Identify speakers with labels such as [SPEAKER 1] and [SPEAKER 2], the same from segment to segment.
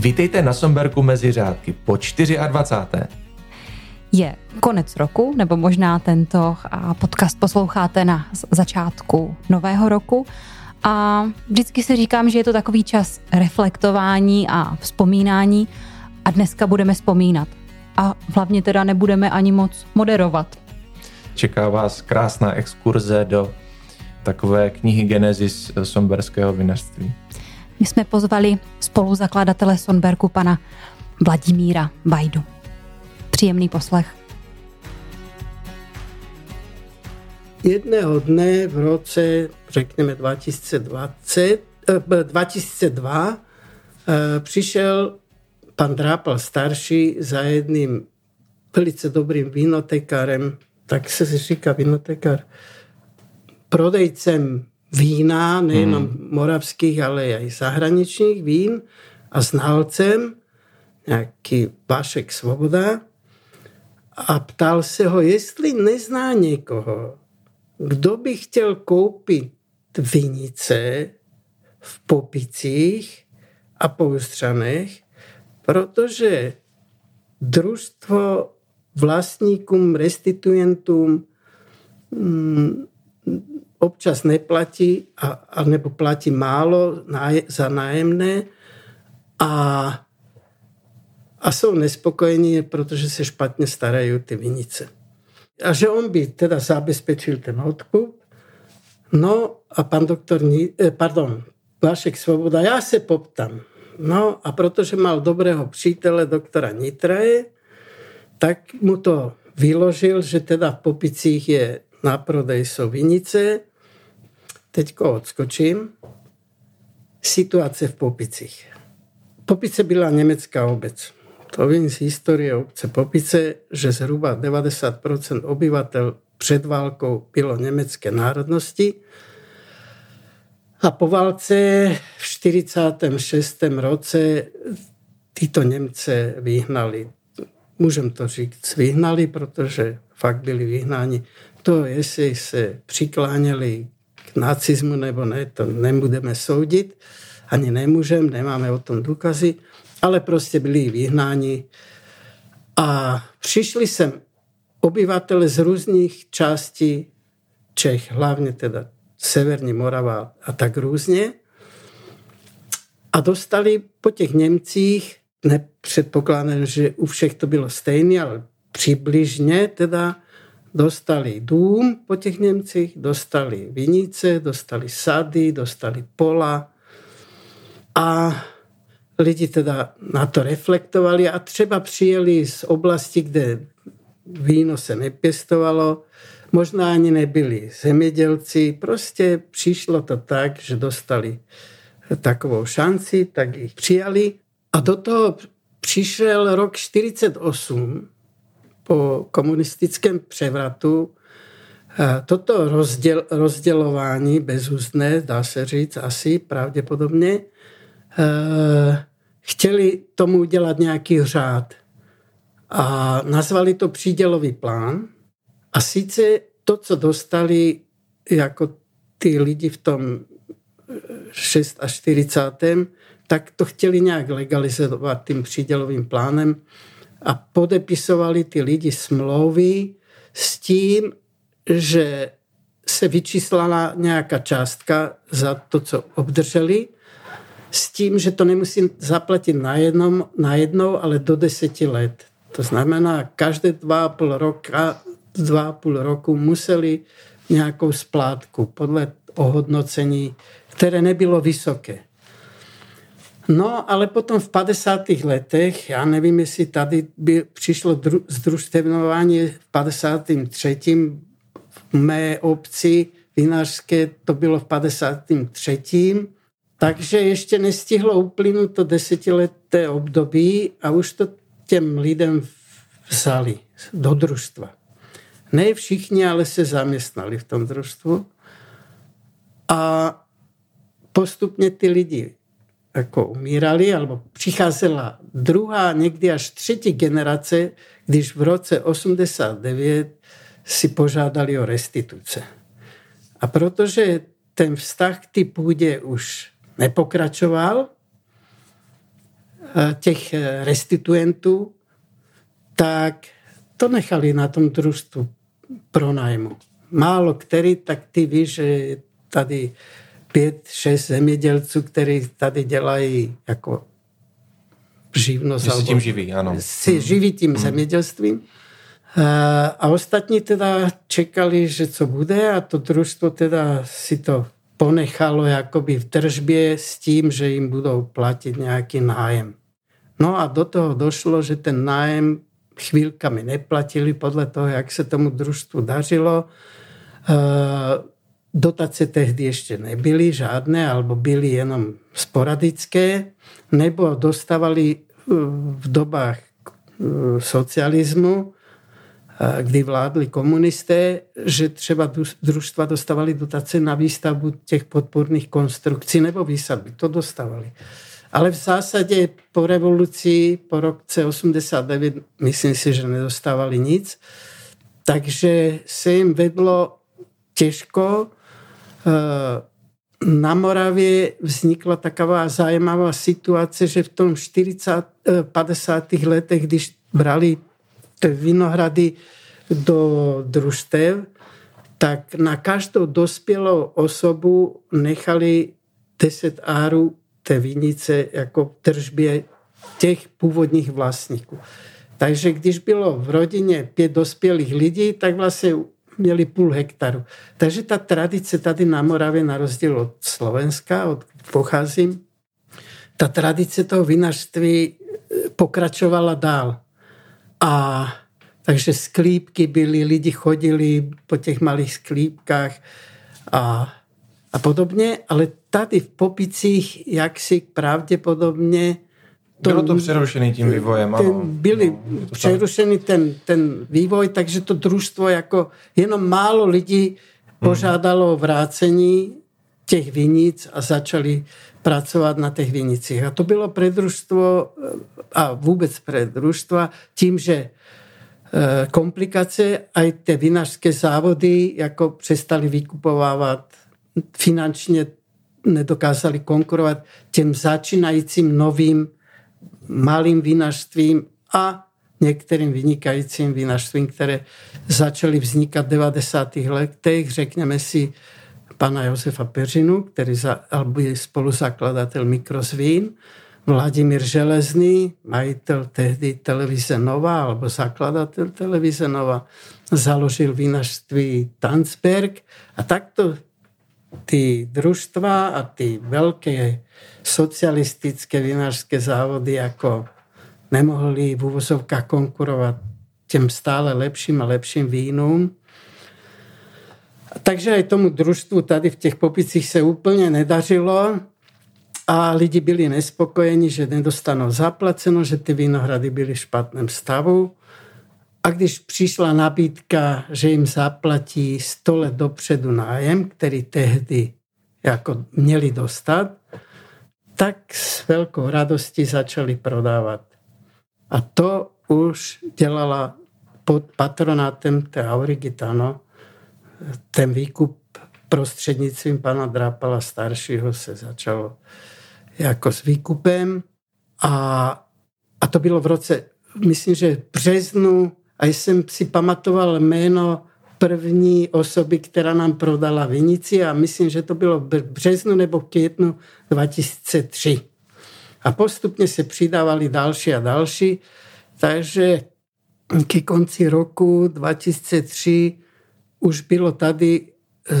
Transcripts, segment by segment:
[SPEAKER 1] Vítejte na Somberku mezi řádky po 24.
[SPEAKER 2] Je konec roku, nebo možná tento podcast posloucháte na začátku nového roku. A vždycky si říkám, že je to takový čas reflektování a vzpomínání a dneska budeme vzpomínat. A hlavně teda nebudeme ani moc moderovat.
[SPEAKER 1] Čeká vás krásná exkurze do takové knihy Genesis somberského vinařství.
[SPEAKER 2] My jsme pozvali spoluzakladatele Sonberku pana Vladimíra Bajdu. Příjemný poslech.
[SPEAKER 3] Jedného dne v roce, řekněme 2020, 2002, eh, eh, přišel pan Drápal starší za jedným velice dobrým vinotekárem, tak se říká vinotekár, prodejcem vína, nejenom hmm. moravských, ale aj zahraničních vín a znalcem, nějaký Vašek Svoboda, a ptal se ho, jestli nezná někoho, kdo by chtěl koupit vinice v Popicích a Poustřanech, protože družstvo vlastníkům, restituentům mm, občas neplatí, a, alebo platí málo za nájemné a, a jsou nespokojení, protože se špatně starají ty vinice. A že on by teda zabezpečil ten odkup, no a pan doktor, eh, pardon, Vašek Svoboda, já se poptám. No a protože mal dobrého přítele doktora Nitraje, tak mu to vyložil, že teda v Popicích je na prodej jsou vinice Teďko odskočím. Situace v Popicích. Popice byla německá obec. To vím z historie obce Popice, že zhruba 90% obyvatel před válkou bylo německé národnosti. A po válce v 46. roce tyto Němce vyhnali. Můžem to říct, vyhnali, protože fakt byli vyhnáni. To, jestli se přikláněli nacizmu nebo ne, to nebudeme soudit, ani nemůžeme, nemáme o tom důkazy, ale prostě byli vyhnáni a přišli sem obyvatele z různých částí Čech, hlavně teda Severní Morava a tak různě. A dostali po těch Němcích, nepředpokládám, že u všech to bylo stejné, ale přibližně teda dostali dům po těch Němcích, dostali vinice, dostali sady, dostali pola a lidi teda na to reflektovali a třeba přijeli z oblasti, kde víno se nepěstovalo, možná ani nebyli zemědělci, prostě přišlo to tak, že dostali takovou šanci, tak jich přijali a do toho přišel rok 48, po komunistickém převratu toto rozděl, rozdělování bezúzné, dá se říct asi pravděpodobně, eh, chtěli tomu udělat nějaký řád. A nazvali to přídělový plán. A sice to, co dostali jako ty lidi v tom 6 a 40. tak to chtěli nějak legalizovat tím přídělovým plánem a podepisovali ty lidi smlouvy s tím, že se vyčíslala nějaká částka za to, co obdrželi, s tím, že to nemusí zaplatit na, jednom, na jednou, ale do deseti let. To znamená, každé dva a půl roka, dva a půl roku museli nějakou splátku podle ohodnocení, které nebylo vysoké. No, ale potom v 50. letech, já nevím, jestli tady by přišlo dru, združstevnování v 53. v mé obci vinařské, to bylo v 53. Takže ještě nestihlo uplynout to desetileté období a už to těm lidem vzali do družstva. Ne všichni, ale se zaměstnali v tom družstvu. A postupně ty lidi jako umírali, alebo přicházela druhá, někdy až třetí generace, když v roce 89 si požádali o restituce. A protože ten vztah k té půdě už nepokračoval, těch restituentů, tak to nechali na tom družstvu pronájmu. Málo který, tak ty víš, že tady pět, šest zemědělců, kteří tady dělají jako živnost.
[SPEAKER 1] Že se tím živí, ano.
[SPEAKER 3] Si hmm. živí tím hmm. zemědělstvím. A ostatní teda čekali, že co bude a to družstvo teda si to ponechalo jakoby v držbě s tím, že jim budou platit nějaký nájem. No a do toho došlo, že ten nájem chvíľkami neplatili podle toho, jak se tomu družstvu dařilo. Dotace tehdy ještě nebyly žádné, alebo byly jenom sporadické, nebo dostávali v dobách socializmu kdy vládli komunisté, že třeba družstva dostávali dotace na výstavbu těch podporných konstrukcí nebo výsadby. To dostávali. Ale v zásadě po revoluci, po roce 89, myslím si, že nedostávali nic. Takže se jim vedlo těžko. Eh, na Moravě vznikla taková zajímavá situace, že v tom 40, 50. Eh, letech, když brali vinohrady do družstev, tak na každou dospělou osobu nechali 10 áru té vinice jako v tržbě těch původních vlastníků. Takže když bylo v rodině pět dospělých lidí, tak vlastně měli půl hektaru. Takže ta tradice tady na Moravě, na rozdíl od Slovenska, od pocházím, ta tradice toho vinařství pokračovala dál. A takže sklípky byly, lidi chodili po těch malých sklípkách a, a podobně, ale tady v Popicích jaksi pravděpodobně
[SPEAKER 1] to, Bylo to přerušený tím vývojem,
[SPEAKER 3] ten, ano. Byli no, přerušený ten, ten vývoj, takže to družstvo jako jenom málo lidí hmm. požádalo o vrácení těch vinic a začali pracovat na těch vinicích. A to bylo pre družstvo a vůbec pre družstva tím, že e, komplikace aj ty vinařské závody jako přestali vykupovávat finančně nedokázali konkurovat těm začínajícím novým malým vinařstvím a některým vynikajícím vinařstvím, které začaly vznikat v 90. letech, řekněme si pana Josefa Peřinu, který za, byl spoluzakladatel Mikrozvín, Vladimír Železný, majitel tehdy televize Nova, alebo zakladatel televize Nova, založil vinařství Tanzberg a takto ty družstva a ty veľké socialistické vinařské závody jako nemohli v úvozovkách konkurovat těm stále lepším a lepším vínům. Takže aj tomu družstvu tady v těch popicích se úplně nedařilo a lidi byli nespokojeni, že nedostanou zaplaceno, že ty vinohrady byly v špatném stavu. A když přišla nabídka, že jim zaplatí 100 let dopředu nájem, který tehdy jako měli dostat, tak s velkou radostí začali prodávat. A to už dělala pod patronátem té Aurigitano. Ten výkup prostřednictvím pana Drápala staršího se začalo jako s výkupem a, a to bylo v roce, myslím, že v březnu a jsem si pamatoval jméno první osoby, která nám prodala vinici a myslím, že to bylo v březnu nebo v květnu 2003. A postupně se přidávali další a další, takže ke konci roku 2003 už bylo tady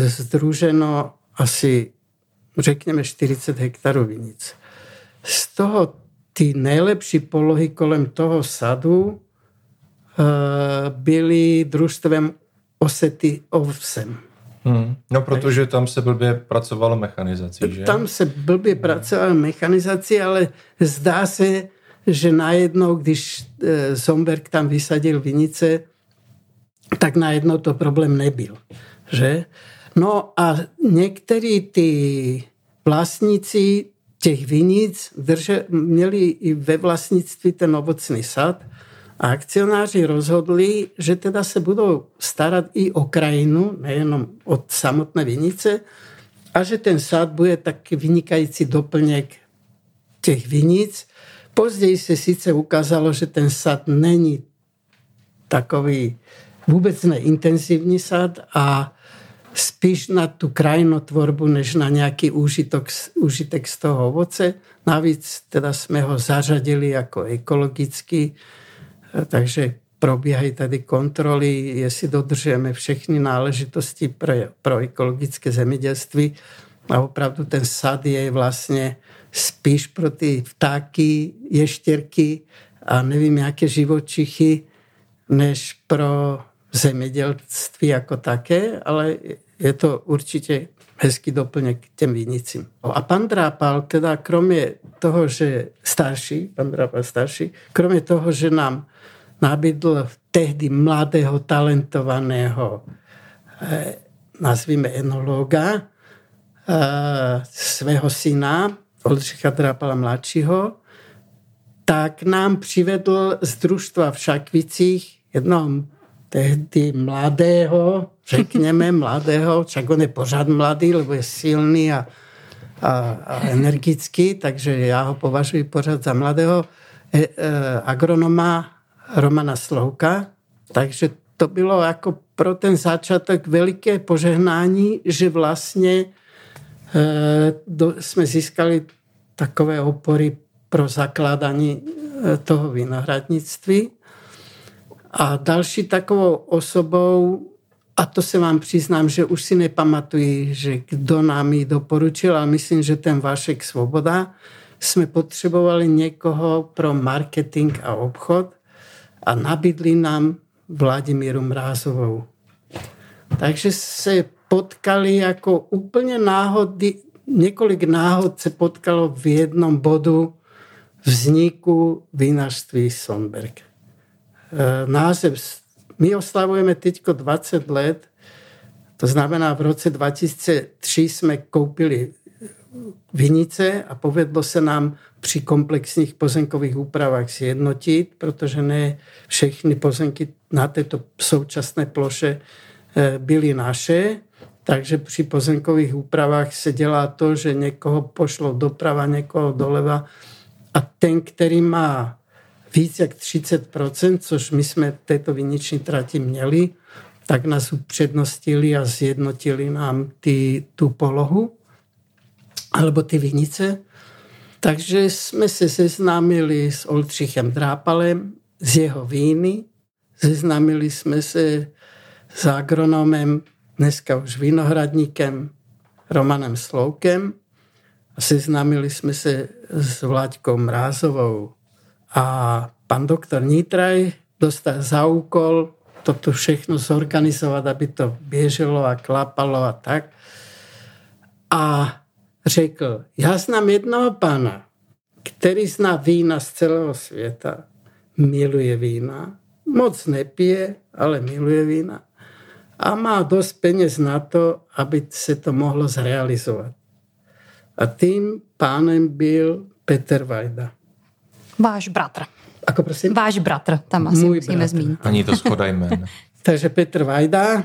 [SPEAKER 3] združeno asi, řekněme, 40 hektarů vinic. Z toho ty nejlepší polohy kolem toho sadu Eh, byli družstvem Osety ovsem.
[SPEAKER 1] Hmm. No, protože tam se blbě pracovalo mechanizací, že?
[SPEAKER 3] Tam se blbě pracovalo mechanizací, ale zdá se, že najednou, když eh, Zomberg tam vysadil vinice, tak najednou to problém nebyl. Že? No a některý ty vlastníci těch vinic drže, měli i ve vlastnictví ten ovocný sad a akcionáři rozhodli, že teda se budou starat i o krajinu, nejenom od samotné vinice, a že ten sad bude taky vynikající doplněk těch vinic, Později se sice ukázalo, že ten sad není takový vůbec neintenzivní sad a spíš na tu krajinotvorbu, než na nějaký užitok, užitek z toho ovoce. Navíc teda jsme ho zařadili jako ekologický, takže probíhají tady kontroly, jestli dodržujeme všechny náležitosti pro, pro ekologické zemědělství. A opravdu ten sad je vlastně spíš pro ty vtáky, ještěrky a nevím, jaké živočichy, než pro zemědělství jako také, ale je to určitě hezký doplněk k těm vinicím. A pan Drápal, teda kromě toho, že starší, pan Drápal starší, kromě toho, že nám nabídl tehdy mladého, talentovaného, eh, nazvíme enologa, eh, svého syna, Oldřicha Drápala mladšího, tak nám přivedl z družstva v Šakvicích jednoho tehdy mladého, řekněme mladého, však on je pořád mladý, lebo je silný a, a, a energický, takže já ho považuji pořád za mladého e, e, agronoma Romana Slouka. Takže to bylo jako pro ten začátek veliké požehnání, že vlastně e, do, jsme získali takové opory pro zakládání e, toho vinohradnictví. A další takovou osobou, a to se vám přiznám, že už si nepamatuji, že kdo nám ji doporučil, ale myslím, že ten Vašek Svoboda, jsme potřebovali někoho pro marketing a obchod a nabídli nám Vladimíru Mrázovou. Takže se potkali jako úplně náhody, několik náhod se potkalo v jednom bodu vzniku vinařství Sonberg. E, název, my oslavujeme teď 20 let, to znamená v roce 2003 jsme koupili vinice a povedlo se nám při komplexních pozemkových úpravách sjednotit, protože ne všechny pozemky na této současné ploše e, byly naše, takže při pozemkových úpravách se dělá to, že někoho pošlo doprava, někoho doleva a ten, který má víc jak 30%, což my jsme této viniční trati měli, tak nás upřednostili a zjednotili nám ty, tu polohu alebo ty vinice. Takže jsme se seznámili s Oldřichem Drápalem, z jeho víny, seznámili jsme se s agronomem, dneska už vinohradníkem Romanem Sloukem a seznámili jsme se s Vláďkou Mrázovou. A pan doktor Nitraj dostal za úkol toto všechno zorganizovat, aby to běželo a klapalo a tak. A řekl, já znám jednoho pána, který zná vína z celého světa, miluje vína, moc nepije, ale miluje vína a má dost peněz na to, aby se to mohlo zrealizovat. A tím pánem byl Petr Vajda.
[SPEAKER 2] Váš bratr.
[SPEAKER 3] Ako prosím?
[SPEAKER 2] Váš bratr, tam asi Můj musíme bratr. zmínit.
[SPEAKER 1] Ani to schoda.
[SPEAKER 3] Takže Petr Vajda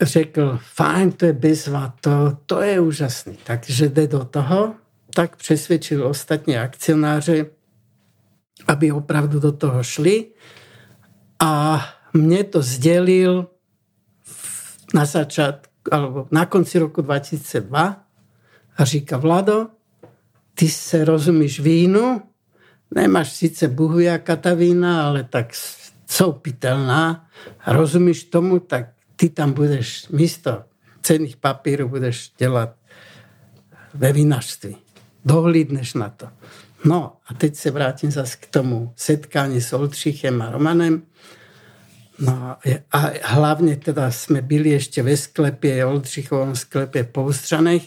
[SPEAKER 3] řekl, fajn, to je bezva, to, to je úžasný. Takže jde do toho, tak přesvědčil ostatní akcionáře, aby opravdu do toho šli a mě to sdělil na začátku, alebo na konci roku 2002 a říká, Vlado, ty se rozumíš vínu, nemáš sice buhu jaká ta vína, ale tak jsou pitelná a rozumíš tomu, tak ty tam budeš místo cených papírů budeš dělat ve vinařství. Dohlídneš na to. No a teď se vrátím zase k tomu setkání s Oldřichem a Romanem. No a hlavně teda jsme byli ještě ve sklepě, Oldřichovém sklepě po Ústřanech.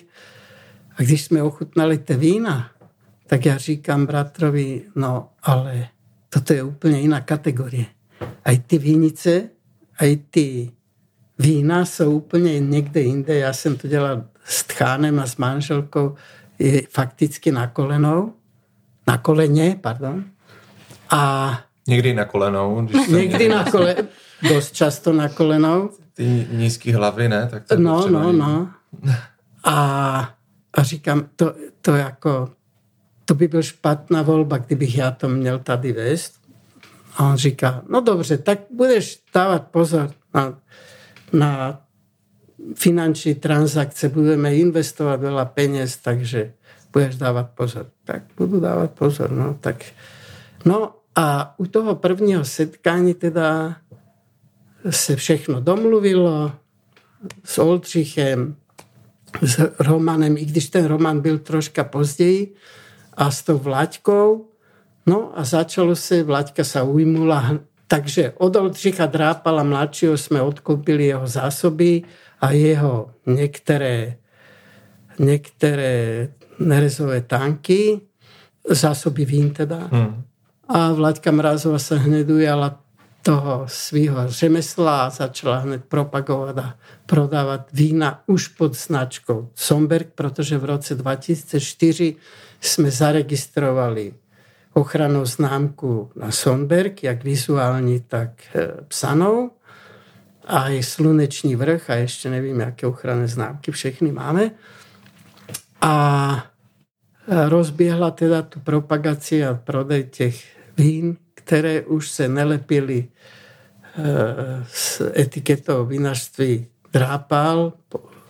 [SPEAKER 3] A když jsme ochutnali ty vína, tak já říkám bratrovi, no ale toto je úplně jiná kategorie. A ty vínice, a ty vína jsou úplně někde jinde. Já jsem to dělal s tchánem a s manželkou je fakticky na kolenou. Na koleně, pardon. A
[SPEAKER 1] Někdy na kolenou.
[SPEAKER 3] Když někdy na kole, dost často na kolenou.
[SPEAKER 1] Ty nízký hlavy, ne? Tak to
[SPEAKER 3] no, no, no. A, a říkám, to, to jako to by byl špatná volba, kdybych já to měl tady vést. A on říká, no dobře, tak budeš dávat pozor na, na finanční transakce, budeme investovat veľa peněz, takže budeš dávat pozor. Tak budu dávat pozor. No, tak. no a u toho prvního setkání teda se všechno domluvilo s Oldřichem, s Romanem, i když ten Roman byl troška později, a s tou Vlaďkou. No a začalo se, Vlaďka sa ujmula, takže od Oldřicha Drápala mladšího jsme odkúpili jeho zásoby a jeho některé, některé nerezové tanky, zásoby vín teda. Hmm. A Vlaďka Mrázova sa hned ujala toho svého řemesla a začala hned propagovat a prodávat vína už pod značkou Somberg, protože v roce 2004 jsme zaregistrovali ochranou známku na Sonberg, jak vizuální, tak e, psanou. A i sluneční vrch a ještě nevím, jaké ochranné známky všechny máme. A e, rozběhla teda tu propagaci a prodej těch vín, které už se nelepily e, s etiketou vinařství Drápal,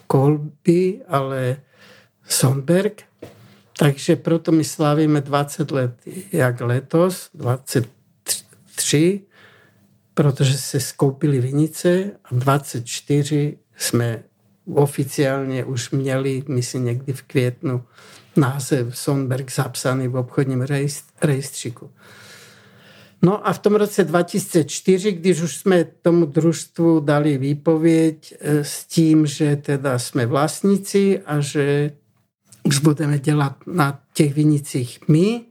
[SPEAKER 3] Kolby, ale Sonberg. Takže proto my slávíme 20 let jak letos, 23, protože se skoupili vinice a 24 jsme oficiálně už měli, myslím někdy v květnu, název Sonberg zapsaný v obchodním rejstříku. No a v tom roce 2004, když už jsme tomu družstvu dali výpověď eh, s tím, že teda jsme vlastníci a že už budeme dělat na těch vinicích my,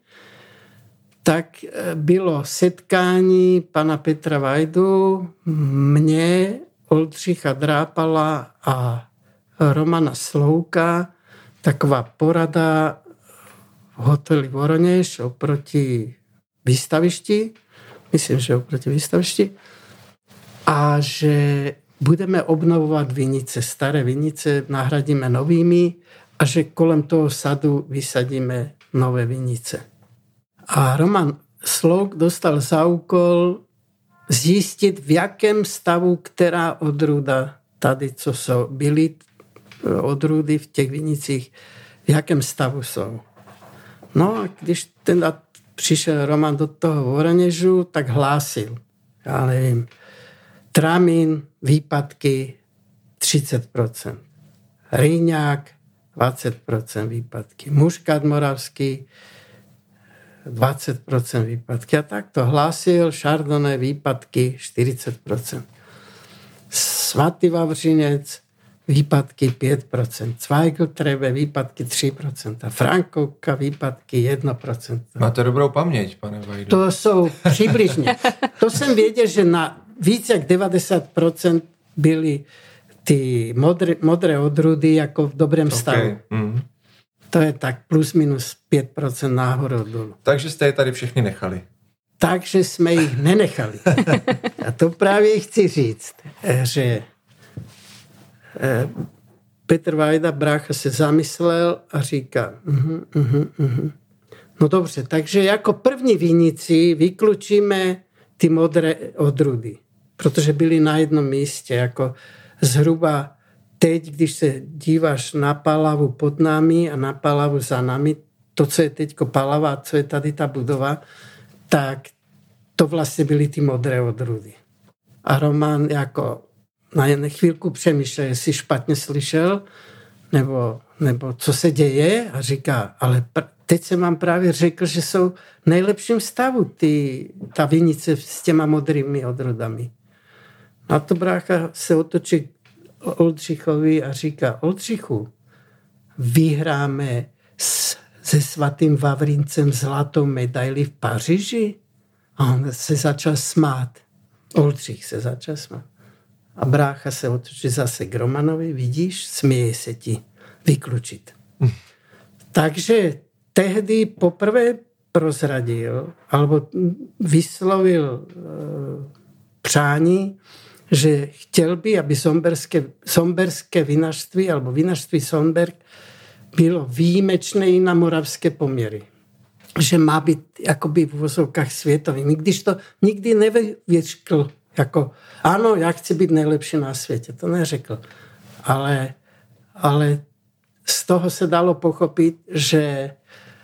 [SPEAKER 3] tak eh, bylo setkání pana Petra Vajdu, mě, Oldřicha Drápala a Romana Slouka, taková porada v hoteli Voroněž oproti výstavišti, myslím, že oproti výstavišti, a že budeme obnovovat vinice, staré vinice nahradíme novými a že kolem toho sadu vysadíme nové vinice. A Roman Slouk dostal za úkol zjistit, v jakém stavu která odrůda tady, co jsou, byly odrůdy v těch vinicích, v jakém stavu jsou. No a když teda přišel Roman do toho Voranežu, tak hlásil, já nevím, tramín, výpadky 30%. Rýňák 20% výpadky. Muškat moravský 20% výpadky. A tak to hlásil Chardonnay výpadky 40%. Svatý Vavřinec výpadky 5%. Zweigl Trebe výpadky 3%. Frankovka výpadky 1%.
[SPEAKER 1] Máte dobrou paměť, pane Vajdu.
[SPEAKER 3] To jsou přibližně. To jsem věděl, že na víc jak 90% byly ty modré, modré odrůdy jako v dobrém okay. stavu. Mm. To je tak plus minus 5% náhodou dolů.
[SPEAKER 1] Takže jste je tady všechny nechali.
[SPEAKER 3] Takže jsme jich nenechali. A to právě chci říct, že eh, Petr Vajda, brácha, se zamyslel a říká, uh-huh, uh-huh, uh-huh. no dobře, takže jako první vinici vyklučíme ty modré odrůdy, protože byly na jednom místě, jako zhruba teď, když se díváš na Palavu pod námi a na Palavu za nami, to, co je teď Palava, co je tady ta budova, tak to vlastně byly ty modré odrůdy. A Roman jako na jednu chvílku přemýšlel, jestli špatně slyšel, nebo, nebo co se děje a říká, ale pr- teď jsem vám právě řekl, že jsou v nejlepším stavu ty, ta vinice s těma modrými odrodami. A to brácha se otočí Oldřichovi a říká, Oldřichu, vyhráme se svatým Vavrincem zlatou medaili v Paříži? A on se začal smát. Oldřich se začal smát. A brácha se otočí zase k Romanovi, vidíš, směje se ti vyklučit. Takže tehdy poprvé prozradil, alebo vyslovil e, přání, že chtěl by, aby somberské, somberské vinařství alebo vinařství Somberg bylo výjimečné i na moravské poměry. že má byť akoby v úvozovkách svietový. Nikdyž to nikdy nevyškl ako, áno, ja chci byť najlepší na svete. To neřekl. Ale, ale z toho sa dalo pochopiť, že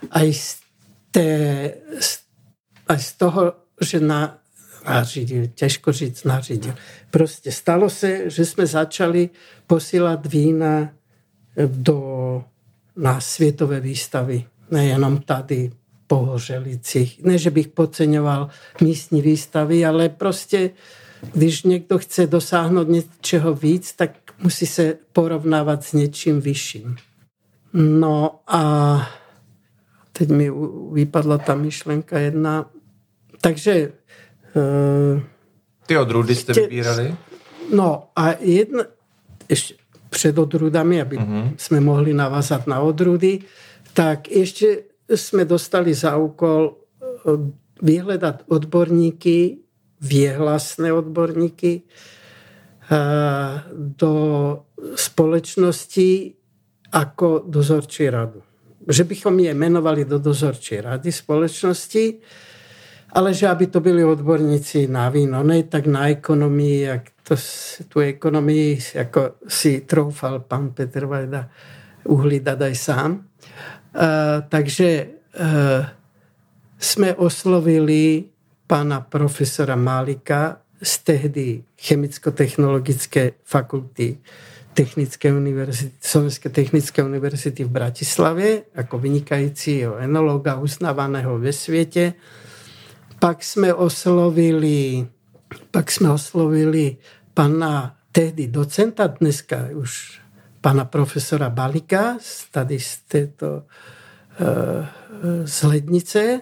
[SPEAKER 3] aj z, té, aj z toho, že na, nařídil, ťažko říct nařídil. Proste stalo sa, že sme začali posílať vína do, na svietové výstavy. Nejenom tady Pohořelicích. Ne, že bych podceňoval místní výstavy, ale prostě, když někdo chce dosáhnout něčeho víc, tak musí se porovnávat s něčím vyšším. No a teď mi vypadla ta myšlenka jedna. Takže...
[SPEAKER 1] Uh, Ty odrůdy jste vybírali?
[SPEAKER 3] No a jedna, ešte před odrůdami, aby uh-huh. jsme mohli navázat na odrůdy, tak ještě sme dostali za úkol eh, vyhľadať odborníky, viehlasné odborníky eh, do spoločnosti ako dozorčí radu. Že bychom je menovali do dozorčí rady spoločnosti, ale že aby to byli odborníci na víno, ne tak na ekonomii, jak to, tu ekonomii, ako si troufal pán Petr Vajda uhlídať aj sám. Eh, takže uh, sme oslovili pána profesora Málika z tehdy chemicko-technologické fakulty Technické univerzity, Slovenské technické univerzity v Bratislave ako vynikajícího enologa uznávaného ve svete. Pak sme oslovili, pak sme oslovili pána tehdy docenta, dneska už pána profesora Balika, tady z této uh, z Lednice,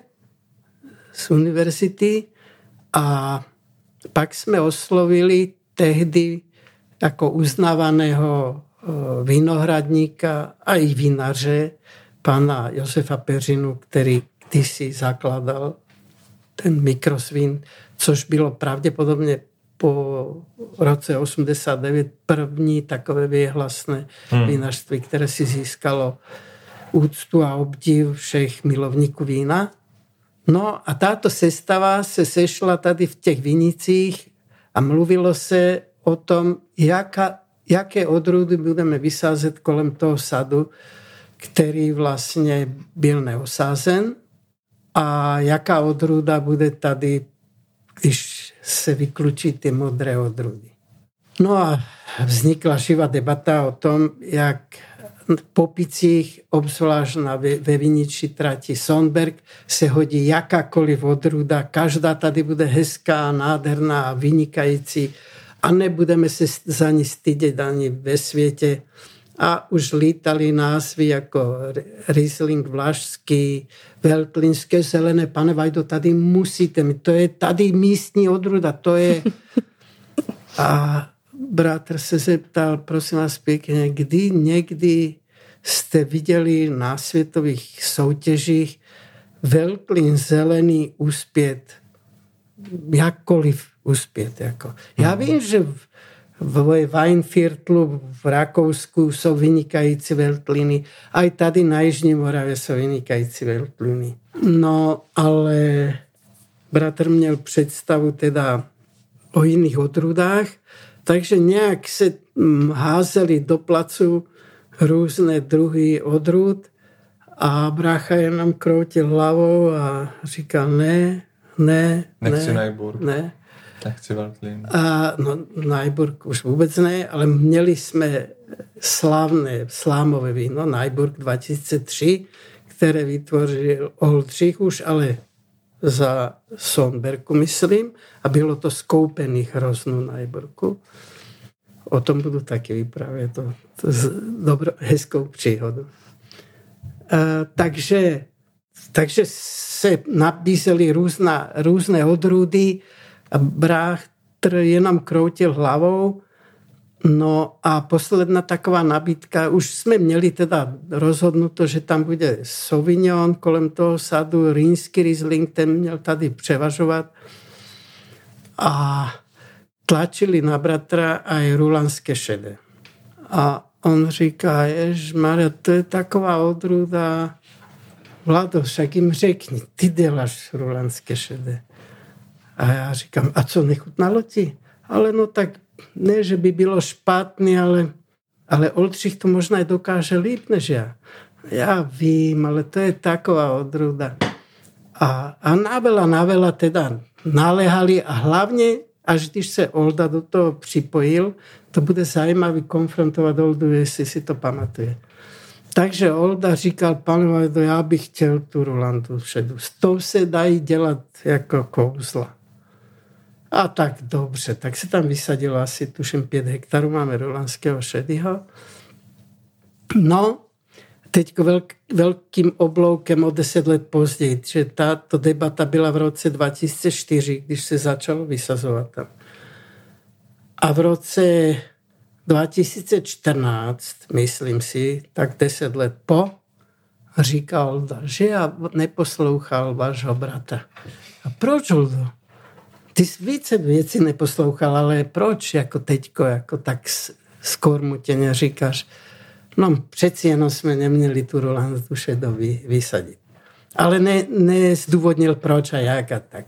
[SPEAKER 3] z univerzity. A pak jsme oslovili tehdy ako uznávaného uh, vinohradníka a i vinaře pána Josefa Peřinu, který kdysi zakladal ten mikrosvin, což bylo pravděpodobně po roce 89 první takové vyhlasné hmm. vinařství, které si získalo úctu a obdiv všech milovníků vína. No a táto sestava se sešla tady v těch vinicích a mluvilo se o tom, jaká, jaké odrůdy budeme vysázet kolem toho sadu, který vlastně byl neosázen a jaká odrůda bude tady, když se vyklučí ty modré odrůdy. No a vznikla živá debata o tom, jak po picích, obzvlášť na ve viniči trati Sonberg, se hodí jakákoliv odrůda. Každá tady bude hezká, nádherná vynikající a nebudeme se za ní stydět ani ve světě a už lítali názvy jako Riesling Vlašský, Veltlínské zelené. Pane Vajdo, tady musíte to je tady místní odruda, to je... A bratr se zeptal, prosím vás pěkně, kdy někdy jste viděli na světových soutěžích Veltlín zelený uspět, jakkoliv uspět. Jako. Já mhm. vím, že v v Weinviertlu v Rakousku sú vynikající veltliny. Aj tady na Jižní Moravě jsou vynikající veltliny. No, ale bratr měl představu teda o jiných odrůdách, takže nějak se mm, házeli do placu různé druhy odrůd a brácha jenom kroutil hlavou a říkal ne, ne,
[SPEAKER 1] Nechci
[SPEAKER 3] ne,
[SPEAKER 1] ne. Veltlín.
[SPEAKER 3] A, no, Najburg už vůbec ne, ale měli jsme slávné slámové víno Najburg 2003, které vytvořil Oldřich už, ale za Sonberku, myslím, a bylo to z koupených hroznů Najburku. O tom budu taky vyprávět, to, to dobro, hezkou příhodu. A, takže, takže se nabízely různa, různé odrůdy, a bratr jenom kroutil hlavou. No a posledná taková nabídka, už jsme měli teda rozhodnuto, že tam bude Sauvignon kolem toho sadu, rýnsky Riesling, ten měl tady převažovat. A tlačili na bratra aj rulanské šedé. A on říká, jež Maria, to je taková odrůda, Vlado, však jim řekni, ty děláš rulandské šedé. A já říkám, a co, nechutnalo ti? Ale no tak, ne, že by bylo špatný, ale, ale Oldřich to možná i dokáže líp než já. Já vím, ale to je taková odruda. A, a navela, navela teda nalehali a hlavně, až když se Olda do toho připojil, to bude zajímavý konfrontovat Oldu, jestli si to pamatuje. Takže Olda říkal, pane Vajdo, já bych chtěl tu Rolandu šedu. S tou se dají dělat jako kouzla. A tak dobře, tak se tam vysadilo asi tuším 5 hektarů, máme rolandského šedyho. No, teď velk, velkým obloukem o 10 let později, že tato debata byla v roce 2004, když se začalo vysazovat tam. A v roce 2014, myslím si, tak 10 let po, říkal, že já neposlouchal vášho brata. A proč, Oldo? Ty více věcí neposlouchal, ale proč jako teďko, jako tak skormutěně říkáš, no přeci jenom jsme neměli tu Roland Dušedo vysadit. Ale ne, nezdůvodnil proč a jak a tak.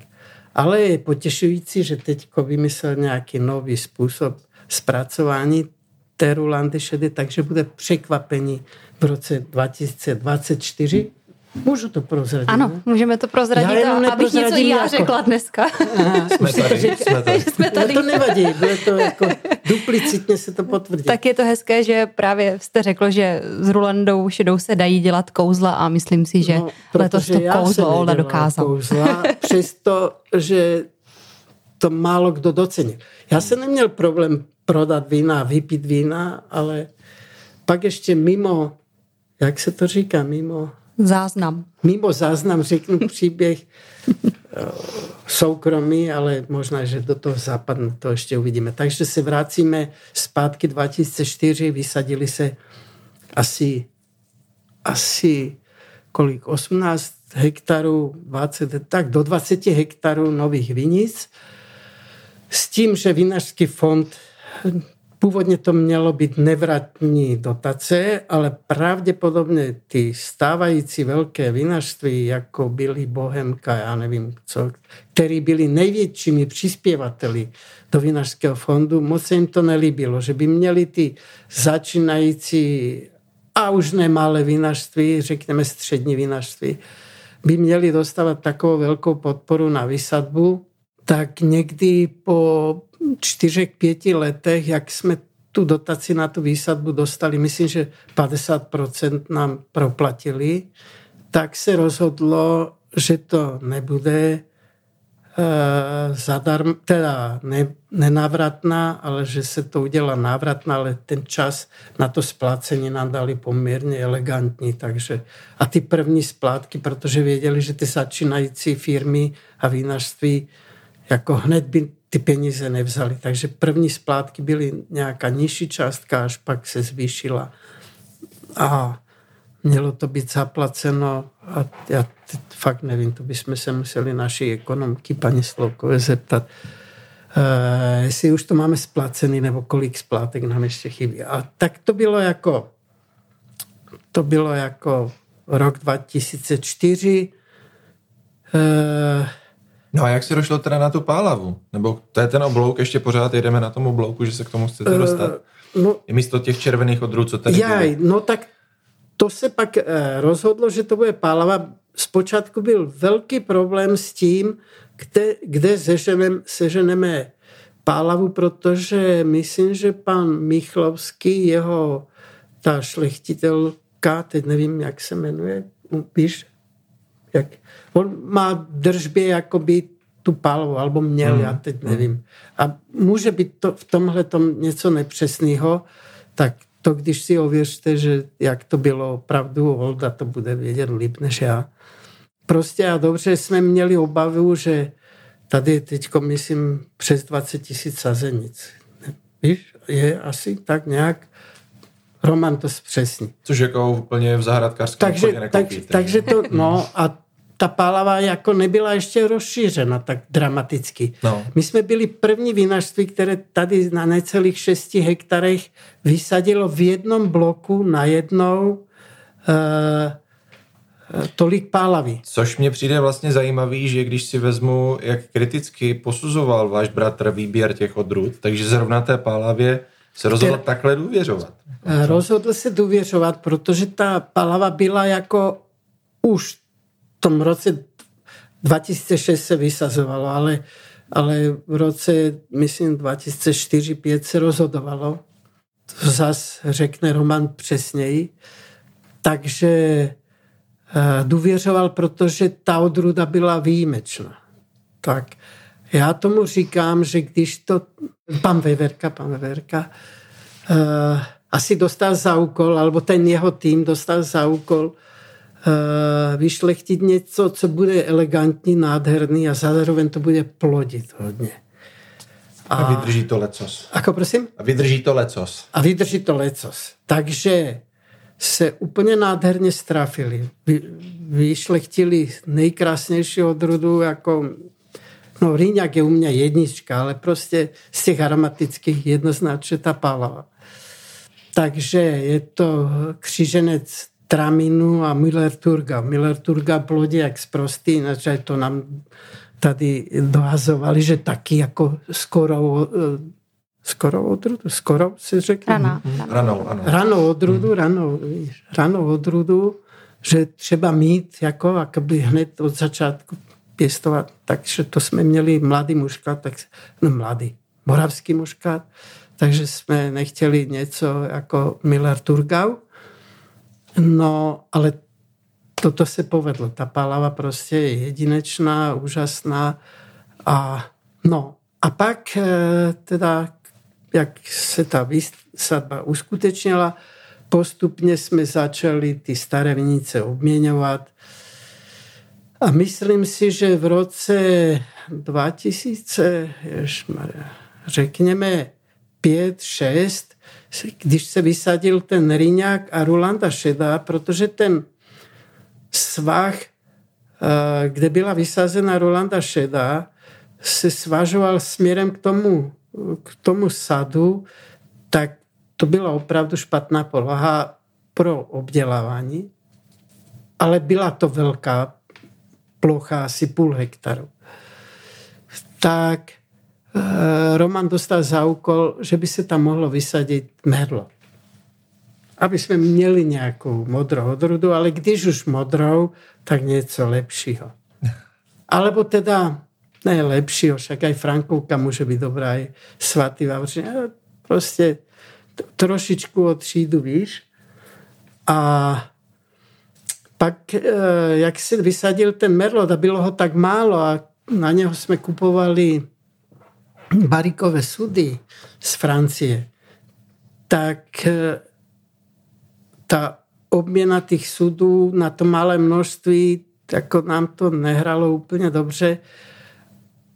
[SPEAKER 3] Ale je potěšující, že teďko vymyslel nějaký nový způsob zpracování té Rulandy šedy, takže bude překvapení v roce 2024 Můžu to prozradit?
[SPEAKER 2] Ano, ne? můžeme to prozradit, já a, abych něco já jako... řekla dneska.
[SPEAKER 1] Aha, jsme, tady, že... jsme tady.
[SPEAKER 3] jsme tady. to nevadí, bylo to jako duplicitně se to potvrdí.
[SPEAKER 2] Tak je to hezké, že právě jste řekl, že s Rulandou šedou se dají dělat kouzla a myslím si, že no, letos to kouzlo Olda dokázal.
[SPEAKER 3] Kouzla, přesto, že to málo kdo docenil. Já jsem neměl problém prodat vína, vypít vína, ale pak ještě mimo, jak se to říká, mimo
[SPEAKER 2] Záznam.
[SPEAKER 3] Mimo záznam řeknu příběh eh, soukromý, ale možná, že do toho zapadne, to ještě uvidíme. Takže se vracíme zpátky 2004, vysadili se asi, asi kolik, 18 hektarů, 20, tak do 20 hektarů nových vinic, s tím, že Vinařský fond Původně to mělo být nevratní dotace, ale pravděpodobně ty stávající velké vinařství, jako byly Bohemka, já nevím co, který byli největšími přispěvateli do vinařského fondu, moc se jim to nelíbilo, že by měli ty začínající a už nemalé vinařství, řekněme střední vinařství, by měli dostávat takovou velkou podporu na vysadbu, tak někdy po čtyřech, pěti letech, jak jsme tu dotaci na tu výsadbu dostali, myslím, že 50% nám proplatili, tak se rozhodlo, že to nebude uh, zadarm, teda ne, nenávratná, ale že se to udělá návratná, ale ten čas na to splácení nám dali poměrně elegantní, takže a ty první splátky, protože věděli, že ty začínající firmy a vinařství jako hned by ty peníze nevzali. Takže první splátky byly nějaká nižší částka, až pak se zvýšila. A mělo to být zaplaceno a já fakt nevím, to bychom se museli naší ekonomky, paní Sloukové, zeptat, uh, jestli už to máme splacený, nebo kolik splátek nám ještě chybí. A tak to bylo jako, to bylo jako rok 2004. Uh,
[SPEAKER 1] No a jak se došlo teda na tu pálavu? Nebo to je ten oblouk, ještě pořád jedeme na tom oblouku, že se k tomu chcete uh, dostat? No, I místo těch červených odrů, co tady
[SPEAKER 3] jaj, byly. No tak to se pak uh, rozhodlo, že to bude pálava. Zpočátku byl velký problém s tím, kde, kde seženem, seženeme pálavu, protože myslím, že pan Michlovský, jeho ta šlechtitelka, teď nevím, jak se jmenuje, víš, jak, on má držbě jakoby tu palvu, alebo měl, hmm. já teď nevím. A může být to v tomhle tom něco nepřesného, tak to, když si ověřte, že jak to bylo opravdu, Olda to bude vědět líp než já. Prostě a dobře jsme měli obavu, že tady je teď, myslím, přes 20 tisíc sazenic. Víš, je asi tak nějak Roman to zpřesní.
[SPEAKER 1] Což jako úplně v zahradkářském takže, tak,
[SPEAKER 3] takže to, no a ta pálava jako nebyla ještě rozšířena tak dramaticky. No. My jsme byli první vinařství, které tady na necelých 6 hektarech vysadilo v jednom bloku na jednou uh, tolik pálavy.
[SPEAKER 1] Což mě přijde vlastně zajímavý, že když si vezmu, jak kriticky posuzoval váš bratr výběr těch odrůd, takže zrovna té pálavě se rozhodl Ter... takhle důvěřovat.
[SPEAKER 3] Eh, rozhodl se důvěřovat, protože ta pálava byla jako už tom roce 2006 se vysazovalo, ale, ale v roce, myslím, 2004-2005 se rozhodovalo. To zas řekne Roman přesněji. Takže eh, důvěřoval, protože ta odruda byla výjimečná. Tak já tomu říkám, že když to pan Veverka, pan Veverka uh, asi dostal za úkol, alebo ten jeho tým dostal za úkol uh, vyšlechtit něco, co bude elegantní, nádherný a zároveň to bude plodit hodně.
[SPEAKER 1] A, a vydrží to lecos.
[SPEAKER 3] Ako prosím?
[SPEAKER 1] A vydrží to lecos.
[SPEAKER 3] A vydrží to lecos. Takže se úplně nádherně strafili. Vy, vyšlechtili nejkrásnější odrudu, jako no rýňak je u mě jednička, ale prostě z těch aromatických jednoznačně ta pálava. Takže je to kříženec Traminu a Miller Turga. Miller Turga plodí jak zprostý, inače to nám tady dohazovali, že taky jako skoro skoro odrudu, skoro si řekne.
[SPEAKER 2] Rana.
[SPEAKER 1] Ranou, ano.
[SPEAKER 3] Ranou odrudu, ranou, víš, ranou odrudu, že třeba mít jako akoby hned od začátku pěstovat. Takže to jsme měli mladý mužkat, tak, no mladý, moravský mužkat, takže jsme nechtěli něco jako Miller Turgau. No, ale toto se povedlo. Ta palava prostě je jedinečná, úžasná. A, no, a pak eh, teda jak se ta výsadba uskutečnila, postupně jsme začali ty staré vinice obměňovat. A myslím si, že v roce 2000, řekněme 5, 6, když se vysadil ten Rýňák a Rulanda šedá, protože ten svah, eh, kde byla vysázena Rolanda šedá, se svažoval směrem k tomu k tomu sadu, tak to byla opravdu špatná poloha pro obdělávání, ale byla to velká plocha, asi půl hektaru. Tak Roman dostal za úkol, že by se tam mohlo vysadit merlo. Aby jsme měli nějakou modrou odrudu, ale když už modrou, tak něco lepšího. Alebo teda ne lepšího, však aj Frankovka môže byť dobrá, aj svatý Vavřin. Proste trošičku od třídu, víš. A pak, e, jak si vysadil ten merlot a bylo ho tak málo a na něho jsme kupovali barikové sudy z Francie, tak e, ta obměna těch sudů na to malé množství, jako nám to nehralo úplně dobře.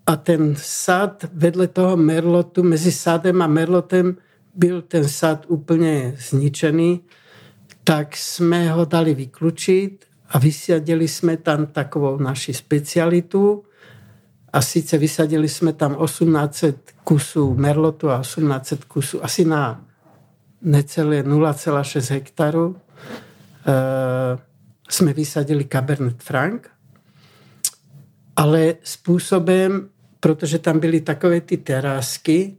[SPEAKER 3] A ten sad vedle toho merlotu, mezi sadem a merlotem byl ten sad úplně zničený, tak jsme ho dali vyklučit a vysadili jsme tam takovou naši specialitu a sice vysadili jsme tam 1800 kusů merlotu a 1800 kusů asi na necelé 0,6 hektaru e, jsme vysadili Cabernet Franc, ale způsobem, protože tam byly takové ty terásky,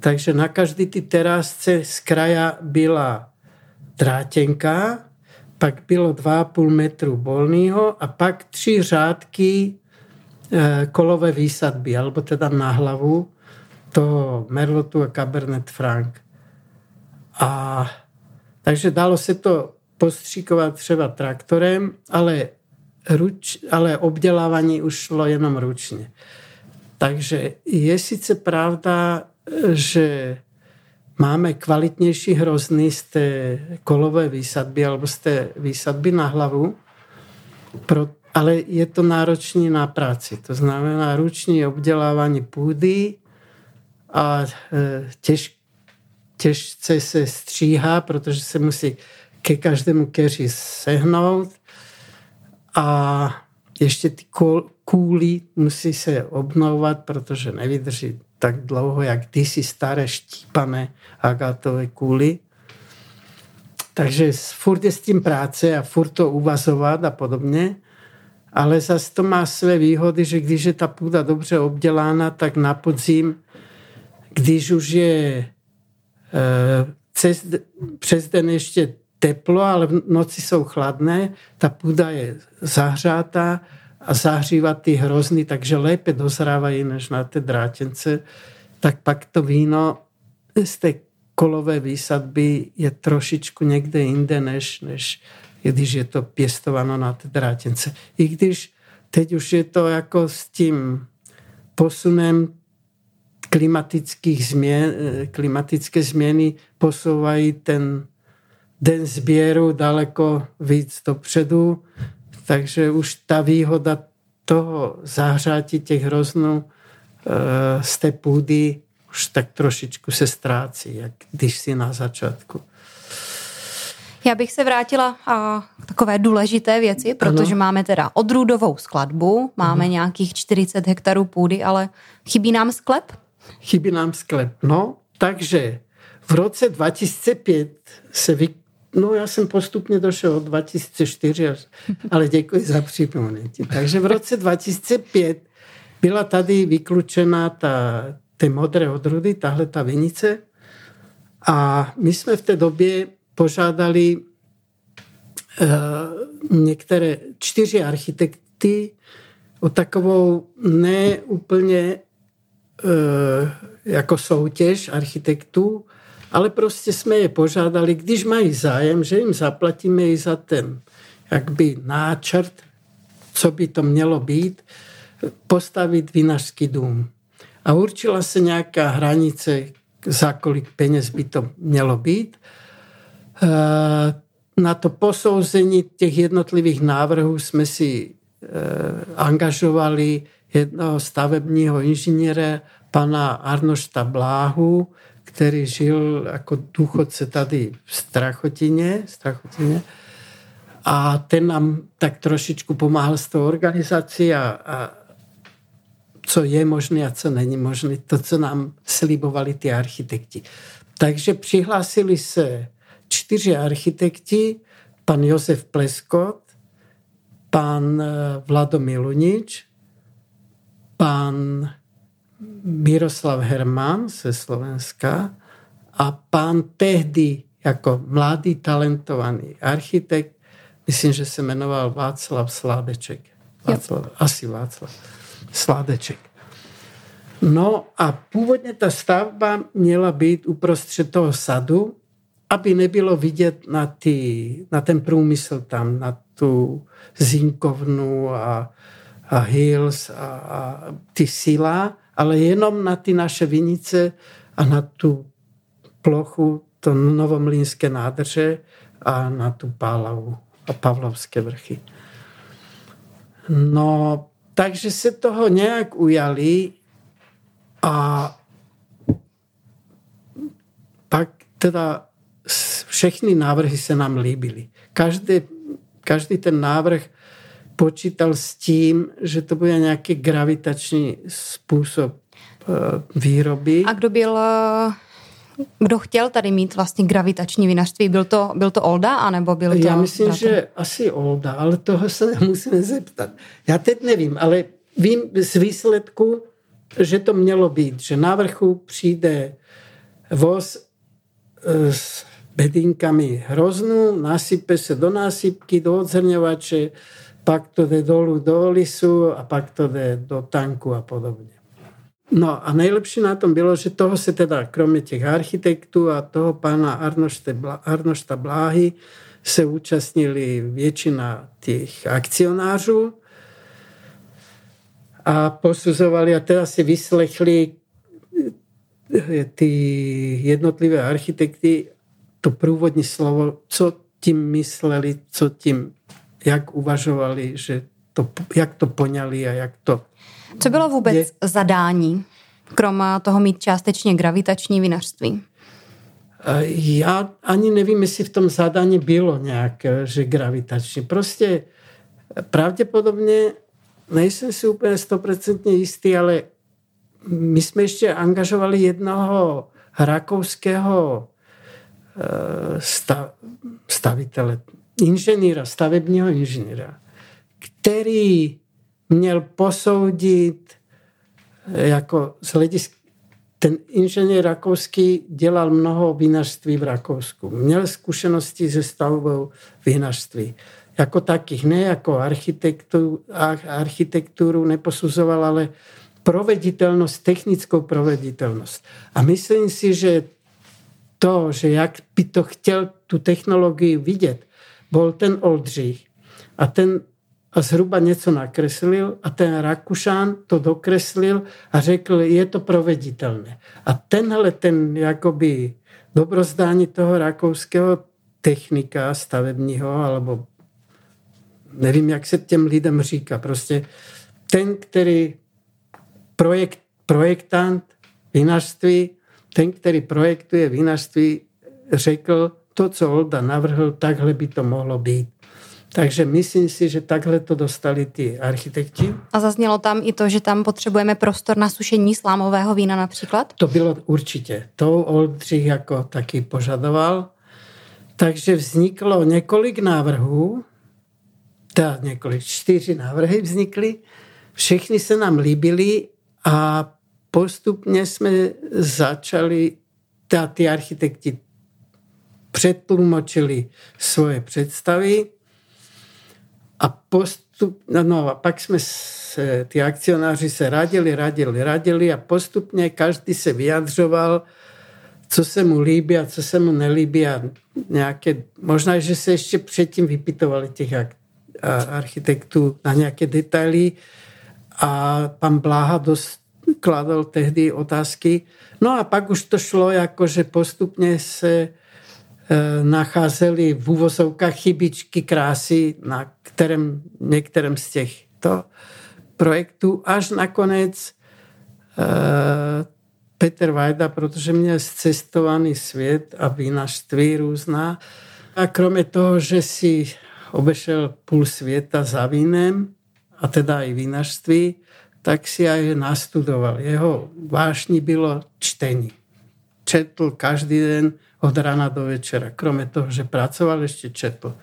[SPEAKER 3] takže na každý ty terásce z kraja byla drátenka, pak bylo 2,5 metru volného a pak tři řádky kolové výsadby, alebo teda na hlavu toho Merlotu a Cabernet Franc. A takže dalo se to postříkovat třeba traktorem, ale, ruč, ale obdělávání už šlo jenom ručně. Takže je sice pravda, že máme kvalitnější hrozny z té kolové výsadby alebo z té výsadby na hlavu, pro, ale je to náročný na práci. To znamená ruční obdělávání půdy a e, těž, těžce se stříhá, protože se musí ke každému keři sehnout a ještě ty kůly musí se obnovovat, protože nevydrží tak dlouho, jak ty si staré štípané agátové kůly. takže furt je s tím práce a furt to uvazovat a podobně. Ale zase to má své výhody, že když je ta půda dobře obdělána, tak na podzim, když už je cez, přes den ještě teplo, ale v noci jsou chladné, ta půda je zahřátá a zahřívá ty hrozny, takže lépe dozrávají než na té drátěnce, tak pak to víno z té kolové výsadby je trošičku někde jinde, než, než když je to pěstováno na té drátěnce. I když teď už je to jako s tím posunem klimatických změn, klimatické změny posouvají ten den sběru daleko víc dopředu, takže už ta výhoda toho zahřátí těch hroznů e, z té půdy už tak trošičku se ztrácí, jak když si na začátku.
[SPEAKER 2] Já bych se vrátila a, k takové důležité věci, protože ano. máme teda odrůdovou skladbu, máme uh-huh. nějakých 40 hektarů půdy, ale chybí nám sklep?
[SPEAKER 3] Chybí nám sklep, no, takže v roce 2005 se vy, No já jsem postupně došel od 2004, ale děkuji za připomenutí. Takže v roce 2005 byla tady vyklučena ta, ty modré odrůdy, tahle ta vinice. A my jsme v té době požádali uh, některé čtyři architekty o takovou neúplně uh, jako soutěž architektů, ale prostě jsme je požádali, když mají zájem, že jim zaplatíme i za ten jakby náčrt, co by to mělo být, postavit vinařský dům. A určila se nějaká hranice, za kolik peněz by to mělo být. Eh, na to posouzení těch jednotlivých návrhů jsme si eh, angažovali jednoho stavebního inženýra, pana Arnošta Bláhu, který žil jako důchodce tady v Strachotině, Strachotině a ten nám tak trošičku pomáhal s tou organizací a, a co je možné a co není možné, to, co nám slibovali ty architekti. Takže přihlásili se čtyři architekti, pan Josef Pleskot, pan eh, Vlado Milunič, pan Miroslav Herman ze Slovenska a pán tehdy jako mladý talentovaný architekt, myslím, že se jmenoval Václav Sládeček. Václav, asi Václav Sládeček. No a původně ta stavba měla být uprostřed toho sadu, aby nebylo vidět na, ty, na ten průmysl tam, na tu zinkovnu a, a hills a, a ty sila, ale jenom na ty naše vinice a na tu plochu, to novomlínské nádrže a na tu Pálavu a Pavlovské vrchy. No, takže se toho nějak ujali a pak teda všechny návrhy se nám líbily. Každý, každý ten návrh počítal s tím, že to bude nějaký gravitační způsob eh, výroby.
[SPEAKER 2] A kdo byl kdo chtěl tady mít vlastně gravitační vinařství? Byl to, byl to Olda, anebo byl to...
[SPEAKER 3] Já myslím, bratr? že asi Olda, ale toho se musíme zeptat. Já teď nevím, ale vím z výsledku, že to mělo být, že na vrchu přijde voz eh, s bedinkami hroznu, nasype se do násypky, do odzrňovače, pak to jde dolů do lisu a pak to jde do tanku a podobně. No a nejlepší na tom bylo, že toho se teda, kromě těch architektů a toho pána Arnošta Bláhy, se účastnili většina těch akcionářů a posuzovali a teda si vyslechli eh, ty jednotlivé architekty to průvodní slovo, co tím mysleli, co tím jak uvažovali, že to, jak to poňali a jak to...
[SPEAKER 2] Co bylo vůbec je... zadání, krom toho mít částečně gravitační vinařství?
[SPEAKER 3] Já ani nevím, jestli v tom zadání bylo nějak, že gravitační. Prostě pravděpodobně nejsem si úplně stoprocentně jistý, ale my jsme ještě angažovali jednoho rakouského stav, stavitele, inženýra, stavebního inženýra, který měl posoudit jako z hlediska ten inženýr rakouský dělal mnoho vinařství v Rakousku. Měl zkušenosti se stavbou vinařství. Jako takých, ne jako architekturu, architekturu neposuzoval, ale proveditelnost, technickou proveditelnost. A myslím si, že to, že jak by to chtěl tu technologii vidět, bol ten Oldřich a ten a zhruba něco nakreslil a ten Rakušán to dokreslil a řekl, je to proveditelné. A tenhle ten jakoby dobrozdání toho rakouského technika stavebního, alebo nevím, jak se těm lidem říká, prostě ten, který projekt, projektant vinařství, ten, který projektuje vinařství, řekl, to, co Olda navrhl, takhle by to mohlo být. Takže myslím si, že takhle to dostali ty architekti.
[SPEAKER 2] A zaznělo tam i to, že tam potřebujeme prostor na sušení slámového vína například?
[SPEAKER 3] To bylo určitě. To Oldřich jako taky požadoval. Takže vzniklo několik návrhů, teda několik, čtyři návrhy vznikly. Všechny se nám líbily a postupně jsme začali, teda ty architekti předtlumočili svoje představy a postup, no, no a pak jsme se, ty akcionáři se radili, radili, radili a postupně každý se vyjadřoval, co se mu líbí a co se mu nelíbí a nějaké, možná, že se ještě předtím vypitovali těch architektů na nějaké detaily a pan Bláha dost kladl tehdy otázky. No a pak už to šlo jako, že postupně se E, nacházeli v úvozovkách chybičky krásy na kterém, některém z těchto projektů, až nakonec e, Peter Vajda, protože měl zcestovaný svět a vinařství různá. A kromě toho, že si obešel půl světa za vínem, a teda i vinařství, tak si aj nastudoval. Jeho vášní bylo čtení. Četl každý den od rána do večera. Kromě toho, že pracoval, ještě četl.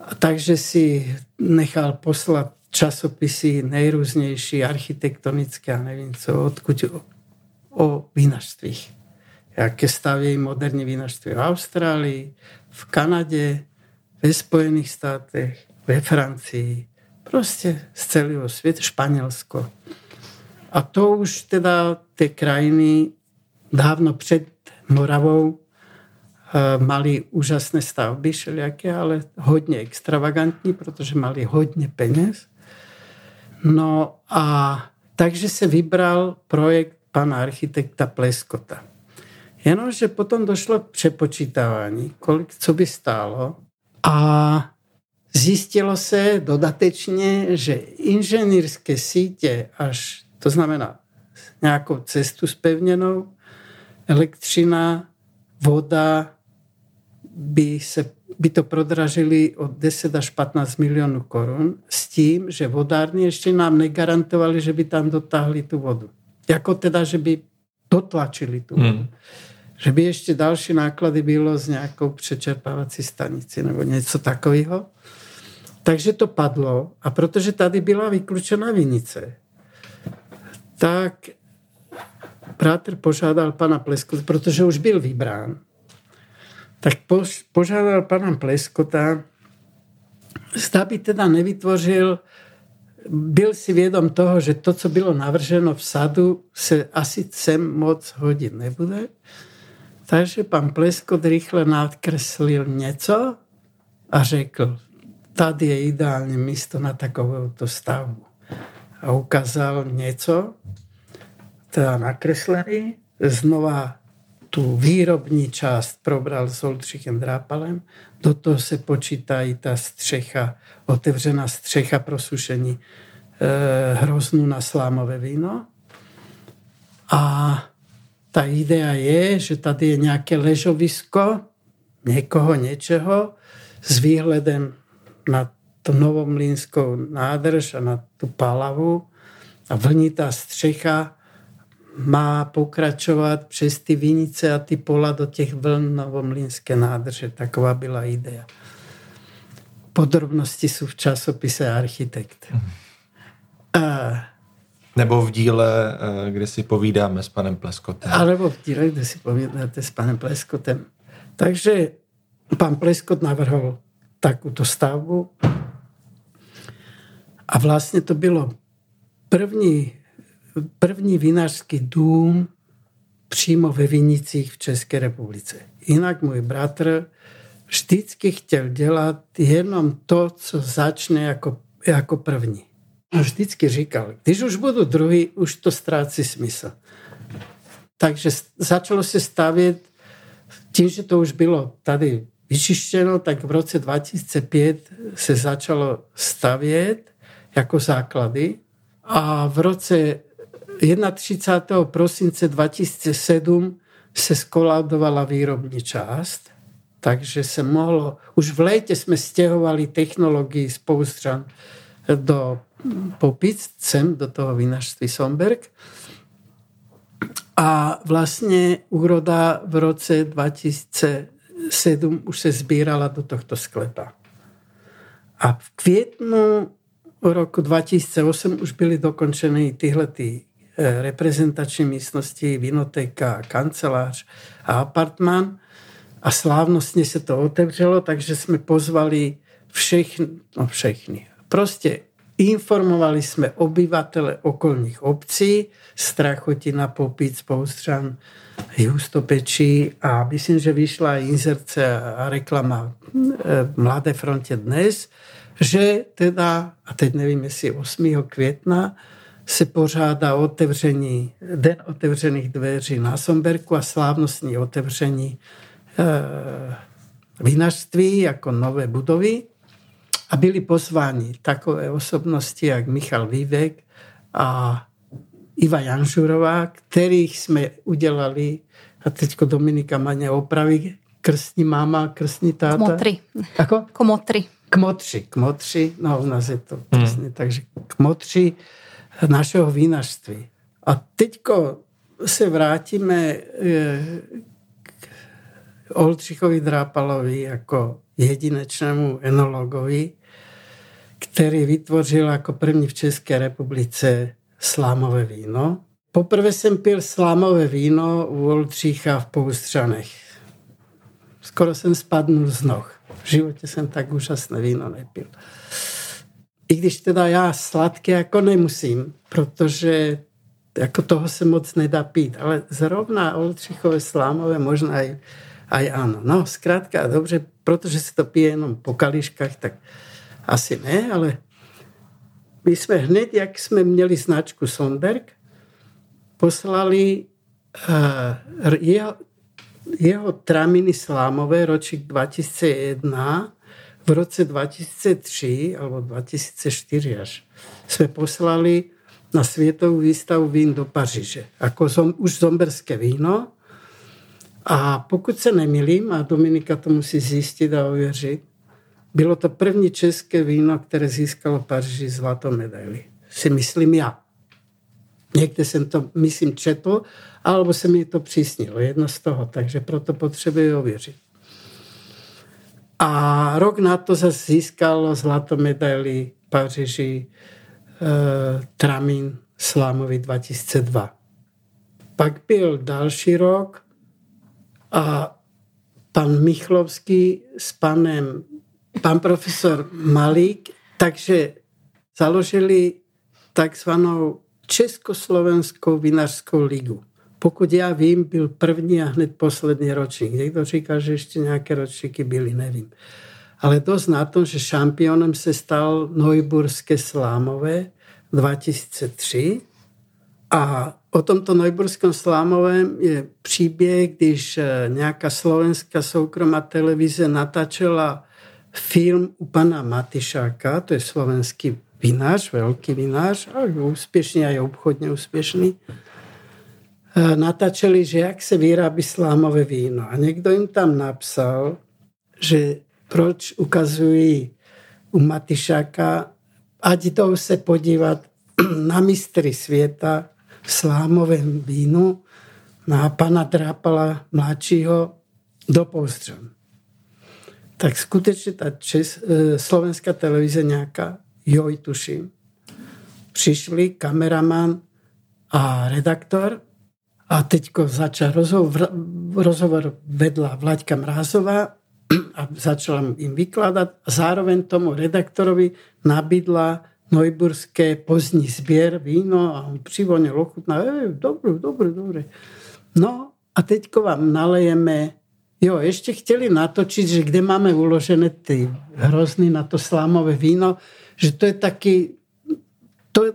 [SPEAKER 3] A takže si nechal poslat časopisy nejrůznější, architektonické a nevím co, odkud o, o vinařstvích. Jaké staví moderní vinařství v Austrálii, v Kanadě, ve Spojených státech, ve Francii, prostě z celého světa, Španělsko. A to už teda ty krajiny dávno před Moravou Eh, mali úžasné stavby všelijaké, ale hodně extravagantní, protože mali hodně peněz. No a takže se vybral projekt pana architekta Pleskota. Jenomže potom došlo k přepočítávání, kolik co by stálo a zjistilo se dodatečně, že inženýrské sítě až, to znamená nějakou cestu spevněnou, elektřina, voda, by, se, by to prodražili od 10 až 15 milionů korun s tím, že vodárny ještě nám negarantovali, že by tam dotáhli tu vodu. Jako teda, že by dotlačili tu vodu. Hmm. Že by ještě další náklady bylo z nějakou přečerpávací stanici nebo něco takového. Takže to padlo a protože tady byla vyklučena vinice, tak bratr požádal pana Plesku, protože už byl vybrán, tak požádal pana Pleskota, zda by teda nevytvořil, byl si vědom toho, že to, co bylo navrženo v sadu, se asi sem moc hodit nebude. Takže pan Pleskot rychle nadkreslil něco a řekl, tady je ideální místo na takovouto stavbu. A ukázal něco, teda nakreslený, znova tu výrobní část probral s Oldřichem Drápalem, do toho se počítá i ta střecha, otevřená střecha pro sušení e, hroznu na slámové víno. A ta idea je, že tady je nějaké ležovisko někoho, něčeho s výhledem na tu novomlínskou nádrž a na tu palavu a vlnitá střecha má pokračovat přes ty vinice a ty pola do těch vln Novomlínské nádrže. Taková byla idea. Podrobnosti jsou v časopise Architekt.
[SPEAKER 1] A, nebo v díle, eh, kde si povídáme s panem Pleskotem.
[SPEAKER 3] Alebo v díle, kde si povídáte s panem Pleskotem. Takže pán Pleskot navrhol takúto stavbu a vlastně to bylo první, první vinařský dům přímo ve Vinicích v České republice. Jinak můj bratr vždycky chtěl dělat jenom to, co začne jako, jako první. A vždycky říkal, když už budu druhý, už to ztrácí smysl. Takže začalo se stavět, tím, že to už bylo tady vyčištěno, tak v roce 2005 se začalo stavět jako základy a v roce 31. prosince 2007 se skolaudovala výrobní část, takže se mohlo, už v létě jsme stěhovali technologii z Poustřan do Popic, sem do toho vinařství Somberg. A vlastně úroda v roce 2007 už se sbírala do tohto sklepa. A v květnu roku 2008 už byly dokončeny tyhle ty eh, reprezentační místnosti, vinotéka, kancelář a apartman a slávnostně se to otevřelo, takže jsme pozvali všechny, no všechny, prostě informovali jsme obyvatele okolních obcí, Strachotina, Popic, Poustřan, Justopečí a myslím, že vyšla inzerce a reklama v eh, Mladé frontě dnes, že teda, a teď nevím, jestli 8. května, se pořádá otevření, den otevřených dveří na Somberku a slávnostní otevření e, vinařství jako nové budovy. A byli pozváni takové osobnosti, jak Michal Vývek a Iva Janžurová, kterých jsme udělali, a teď Dominika Maně opraví, krstní máma, krstní táta.
[SPEAKER 2] Komotry.
[SPEAKER 3] Ako?
[SPEAKER 2] Komotry
[SPEAKER 3] kmotři, kmotři, no u nás je to přesně, hmm. takže kmotři našeho vinařství. A teďko se vrátíme eh, k Oldřichovi Drápalovi jako jedinečnému enologovi, který vytvořil jako první v České republice slámové víno. Poprvé jsem pil slámové víno u Oldřicha v Poustřanech. Skoro jsem spadnul z noh. V životě jsem tak úžasné víno nepil. I když teda já sladké jako nemusím, protože jako toho se moc nedá pít, ale zrovna Oldřichové slámové možná aj, aj ano. No, zkrátka, dobře, protože se to pije jenom po kališkách, tak asi ne, ale my jsme hned, jak jsme měli značku Sonberg, poslali uh, jeho, jeho traminy slámové ročík 2001 v roce 2003 alebo 2004 až jsme poslali na světovou výstavu vín do Paříže. Ako zom, už zomberské víno. A pokud se nemilím, a Dominika to musí zjistit a ověřit, bylo to první české víno, které získalo Paříži zlatou medaili. Si myslím já. Někde jsem to, myslím, četl, alebo se mi to přísnilo. Jedno z toho, takže proto potřebuji ověřit. A rok na to zase získalo zlatou medaili Paříži e, Tramin Slámovi 2002. Pak byl další rok a pan Michlovský s panem, pan profesor Malík, takže založili takzvanou Československou vinařskou ligu. Pokud já vím, byl první a hned poslední ročník. Někdo říká, že ještě nějaké ročníky byly, nevím. Ale dost na to, že šampionem se stal Neuburské slámové 2003 a o tomto Neuburském slámovém je příběh, když eh, nějaká slovenská soukromá televize natáčela film u pana Matyšáka, to je slovenský vinář, velký vinář, a úspěšný a je obchodně úspěšný, e, natáčeli, že jak se vyrábí slámové víno. A někdo jim tam napsal, že proč ukazují u Matyšáka, ať jdou se podívat na mistry světa slámovém vínu na pana Drápala mladšího do Postřem. Tak skutečně ta čes, e, slovenská televize nějaká, joj tuším, přišli kameraman a redaktor a teďko začal rozhovor, rozhovor vedla Vlaďka Mrázová a začala im vykladať zároveň tomu redaktorovi nabídla Nojburské pozdní zbier víno a on přivonil ochutná, e, dobre, dobre, dobre. No a teďko vám nalejeme Jo, ešte chceli natočiť, že kde máme uložené ty hrozny na to slámové víno, že to je taký, to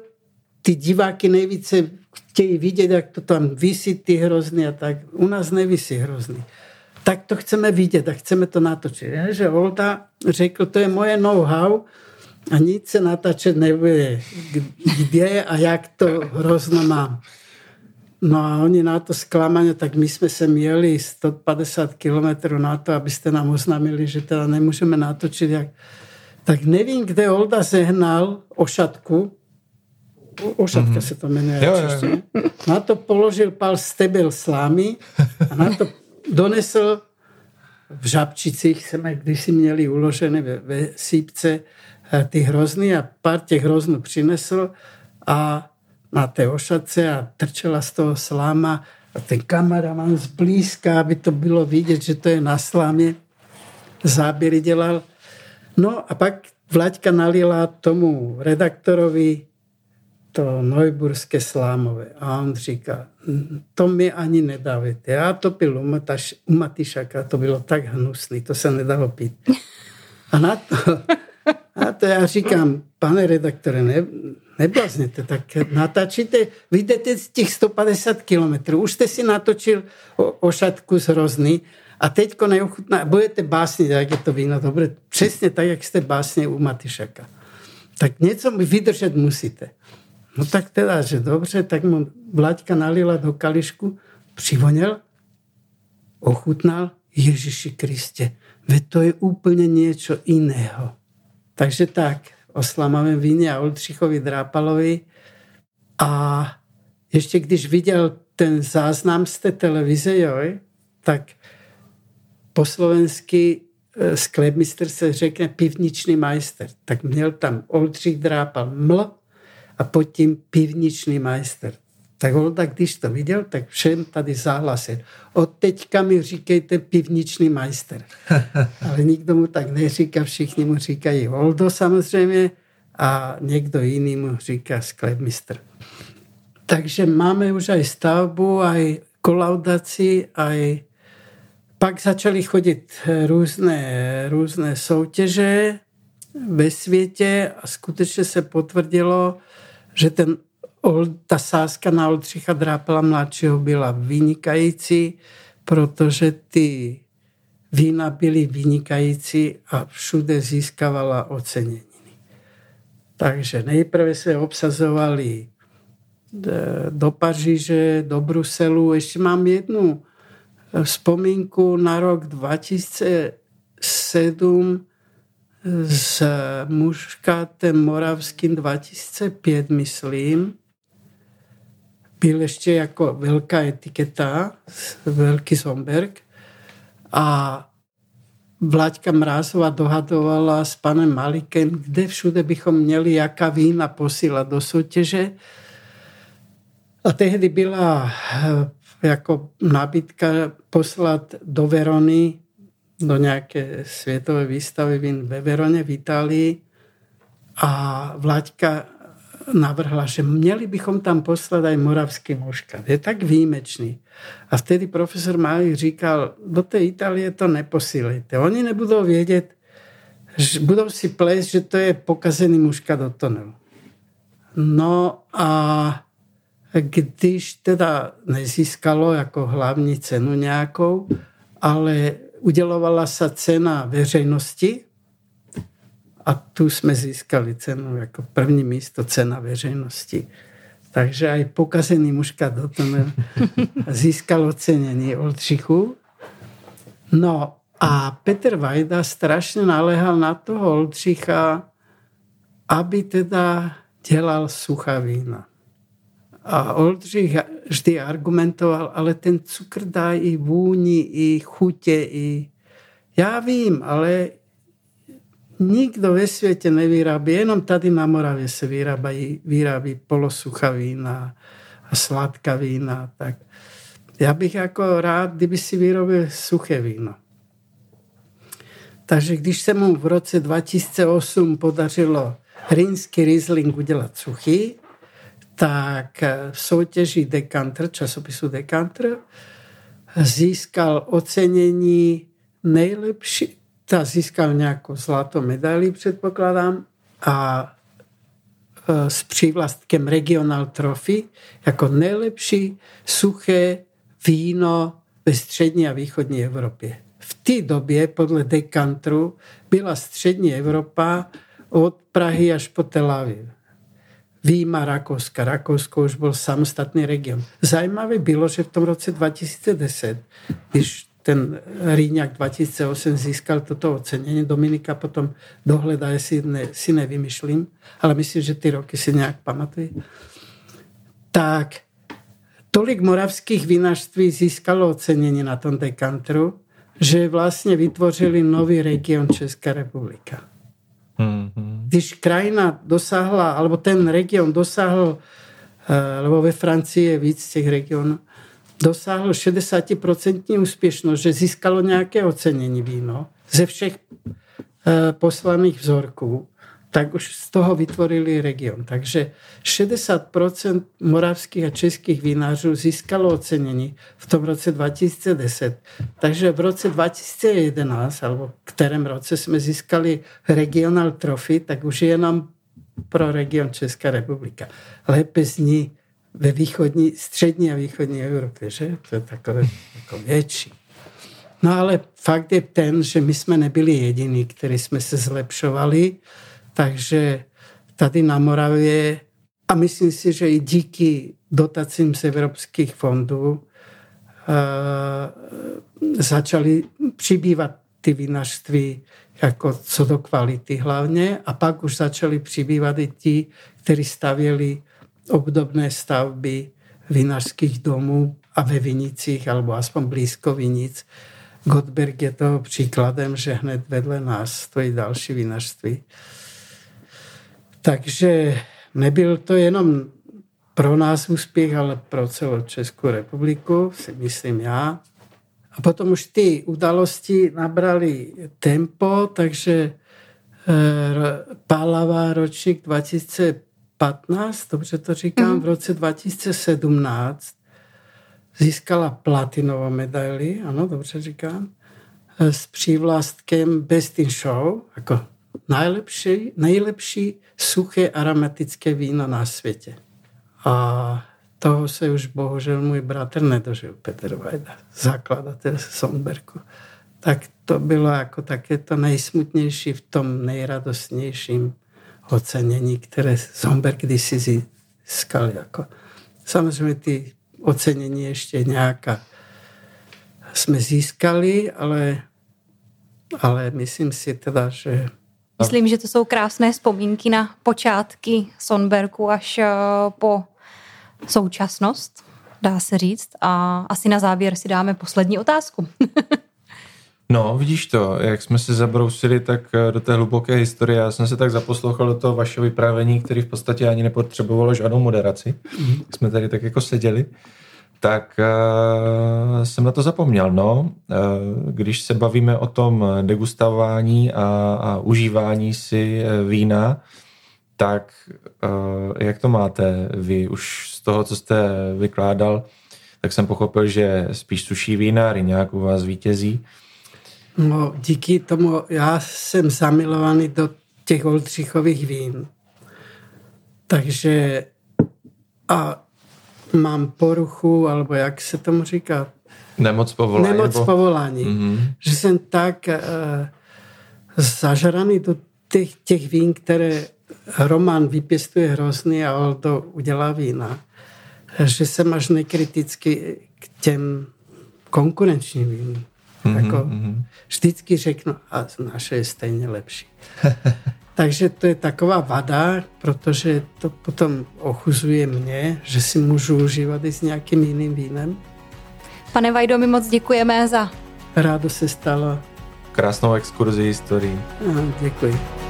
[SPEAKER 3] ty diváky nejvíce chtějí vidět, jak to tam vysí ty hrozny a tak. U nás nevisí hrozný. Tak to chceme vidět a chceme to natočit. Je, že Olda řekl, to je moje know-how a nic se natáčet nebude. Kde a jak to hrozno mám. No a oni na to sklamanie, tak my sme sa mieli 150 km na to, aby ste nám oznámili, že teda nemôžeme natočiť. Jak... Tak nevím, kde Olda zehnal ošatku, ošatka mm-hmm. sa to menuje. Jo, jo, jo. Na to položil pál stebel slámy a na to donesl v Žabčicích, sme kdysi měli uložené ve, ve sípce eh, ty hrozny a pár těch hroznů přinesl a na té ošace a trčela z toho sláma a ten kameraman zblízka, aby to bylo vidět, že to je na slámě, záběry dělal. No a pak Vlaďka nalila tomu redaktorovi to Neuburské slámové. A on říká, to mi ani nedávajte. Já to pil u, Mataš, u Matišaka, to bylo tak hnusný, to se nedalo pít. A na to, a to já říkám, pane redaktore, ne, neblázněte, tak natáčíte, vyjdete z těch 150 kilometrů, už jste si natočil o, ošatku z hrozný a teďko neochutná, budete básnit, jak je to víno, dobre, přesně tak, jak jste básně u Matišaka. Tak něco vydržet musíte. No tak teda, že dobře, tak mu Vlaďka nalila do kališku, přivonil, ochutnal, Ježiši Kriste, ve to je úplně něco iného. Takže tak, o slamavém víně a Oldřichovi Drápalovi. A ještě když viděl ten záznam z té televize, jo, tak po slovensky e, sklepmistr se řekne pivničný majster. Tak měl tam Oldřich Drápal ml a pod tím pivničný majster. Tak Olda, když to viděl, tak všem tady záhlasil. Od teďka mi říkejte pivničný majster. Ale nikdo mu tak neříká, všichni mu říkají Oldo samozřejmě a někdo jiný mu říká sklepmistr. Takže máme už aj stavbu, aj kolaudaci, aj pak začali chodit různé, různé soutěže ve světě a skutečně se potvrdilo, že ten ta sázka na Oldřicha Drápela mladšího byla vynikající, protože ty vína byly vynikající a všude získavala ocenění. Takže nejprve se obsazovali e, do Paříže, do Bruselu. Ještě mám jednu e, vzpomínku na rok 2007 s muškátem moravským 2005, myslím byl ještě jako velká etiketa, velký Somberg a Vláďka Mrázová dohadovala s panem Malikem, kde všude bychom měli jaká vína posílat do soutěže. A tehdy byla eh, jako nabídka poslat do Verony, do nějaké světové výstavy vín ve Veroně v Itálii. A Vláďka navrhla, že měli bychom tam poslat aj moravský muškat. Je tak výjimečný. A vtedy profesor Mali říkal, do té Itálie to neposílejte. Oni nebudou vědět, že budou si plést, že to je pokazený muškat do tunelu. No a když teda nezískalo jako hlavní cenu nějakou, ale udělovala se cena veřejnosti, a tu jsme získali cenu jako první místo cena veřejnosti. Takže aj pokazený mužka do toho získal ocenění Oldřichu. No a Petr Vajda strašně naléhal na toho Oldřicha, aby teda dělal suchá vína. A Oldřich vždy argumentoval, ale ten cukr dá i vůni, i chutě, i... Já vím, ale nikdo ve světě nevyrábí, jenom tady na Moravě se vyrábají, vyrábí polosuchá vína a sladká vína. Tak já bych jako rád, kdyby si vyrobil suché víno. Takže když se mu v roce 2008 podařilo rýnsky Riesling udělat suchý, tak v soutěži Decanter, časopisu Decanter, získal ocenění nejlepší, ta získal nějakou zlatou medaili, předpokládám, a e, s přívlastkem Regional Trophy jako nejlepší suché víno ve střední a východní Evropě. V té době podle Dekantru byla střední Evropa od Prahy až po Tel Aviv. Výjima Rakouska. Rakousko už byl samostatný region. Zajímavé bylo, že v tom roce 2010, když ten Rýňák 2008 získal toto ocenění, Dominika potom dohledá, jestli ne, si nevymyšlím, ale myslím, že ty roky si nějak pamatují. Tak tolik moravských vinařství získalo ocenění na tom dekantru, že vlastně vytvořili nový region Česká republika. Mm-hmm. Když krajina dosáhla, alebo ten region dosáhl, eh, lebo ve Francii je víc těch regionů, dosáhl 60% úspěšnost, že získalo nějaké ocenění víno ze všech eh, poslaných vzorků, tak už z toho vytvorili region. Takže 60% moravských a českých vinářů získalo ocenění v tom roce 2010. Takže v roce 2011, alebo v kterém roce jsme získali regional trophy, tak už je nám pro region Česká republika. Lépe zní ve východní, střední a východní Evropě, že? To je takové jako větší. No ale fakt je ten, že my jsme nebyli jediní, kteří jsme se zlepšovali, takže tady na Moravě, a myslím si, že i díky dotacím z evropských fondů, uh, začaly přibývat ty vinařství jako co do kvality hlavně a pak už začali přibývat i ti, kteří stavěli obdobné stavby vinařských domů a ve Vinicích, alebo aspoň blízko Vinic. Gottberg je toho příkladem, že hned vedle nás stojí další vinařství. Takže nebyl to jenom pro nás úspěch, ale pro celou Českou republiku, si myslím já. A potom už ty události nabrali tempo, takže eh, Pálava ročník 2000 2015, dobře to říkám, mm. v roce 2017 získala platinovou medaili, ano, dobře říkám, eh, s přívlastkem Best in Show, jako nejlepší, nejlepší suché aromatické víno na světě. A toho se už bohužel můj bratr nedožil, Petr Vajda, zakladatel Sonberku. Tak to bylo jako také to nejsmutnější v tom nejradostnějším ocenění, které Zomber kdysi získal. Jako. Samozřejmě ty ocenění ještě nějaká jsme získali, ale, ale myslím si teda, že
[SPEAKER 2] Myslím, že to jsou krásné vzpomínky na počátky Sonberku až eh, po současnost, dá se říct. A asi na závěr si dáme poslední otázku.
[SPEAKER 1] No, vidíš to, jak jsme se zabrousili tak eh, do té hluboké historie, já jsem se tak zaposlouchal do toho vašeho vyprávění, který v podstatě ani nepotřebovalo žádnou moderaci. Mm-hmm. Jsme tady tak jako seděli. Tak uh, jsem na to zapomněl, no. Uh, když se bavíme o tom degustování a, a užívání si vína, tak uh, jak to máte vy? Už z toho, co jste vykládal, tak jsem pochopil, že spíš suší vína, nějak u vás vítězí.
[SPEAKER 3] No, díky tomu já jsem zamilovaný do těch Oldřichových vín. Takže a mám poruchu, alebo jak se tomu říká?
[SPEAKER 1] Nemoc povolání.
[SPEAKER 3] Nemoc nebo... povolání. Mm-hmm. Že jsem tak uh, zažraný do těch, těch vín, které Roman vypěstuje hrozný a Oldo udělá vína, že jsem až nekriticky k těm konkurenčním vínům. Mm-hmm, jako mm-hmm. vždycky řeknu, a naše je stejně lepší. Takže to je taková vada, protože to potom ochuzuje mě, že si můžu užívat i s nějakým jiným vínem.
[SPEAKER 2] Pane Vajdo, my moc děkujeme za...
[SPEAKER 3] Rádo se stalo.
[SPEAKER 1] Krásnou exkurzi historii.
[SPEAKER 3] Děkuji.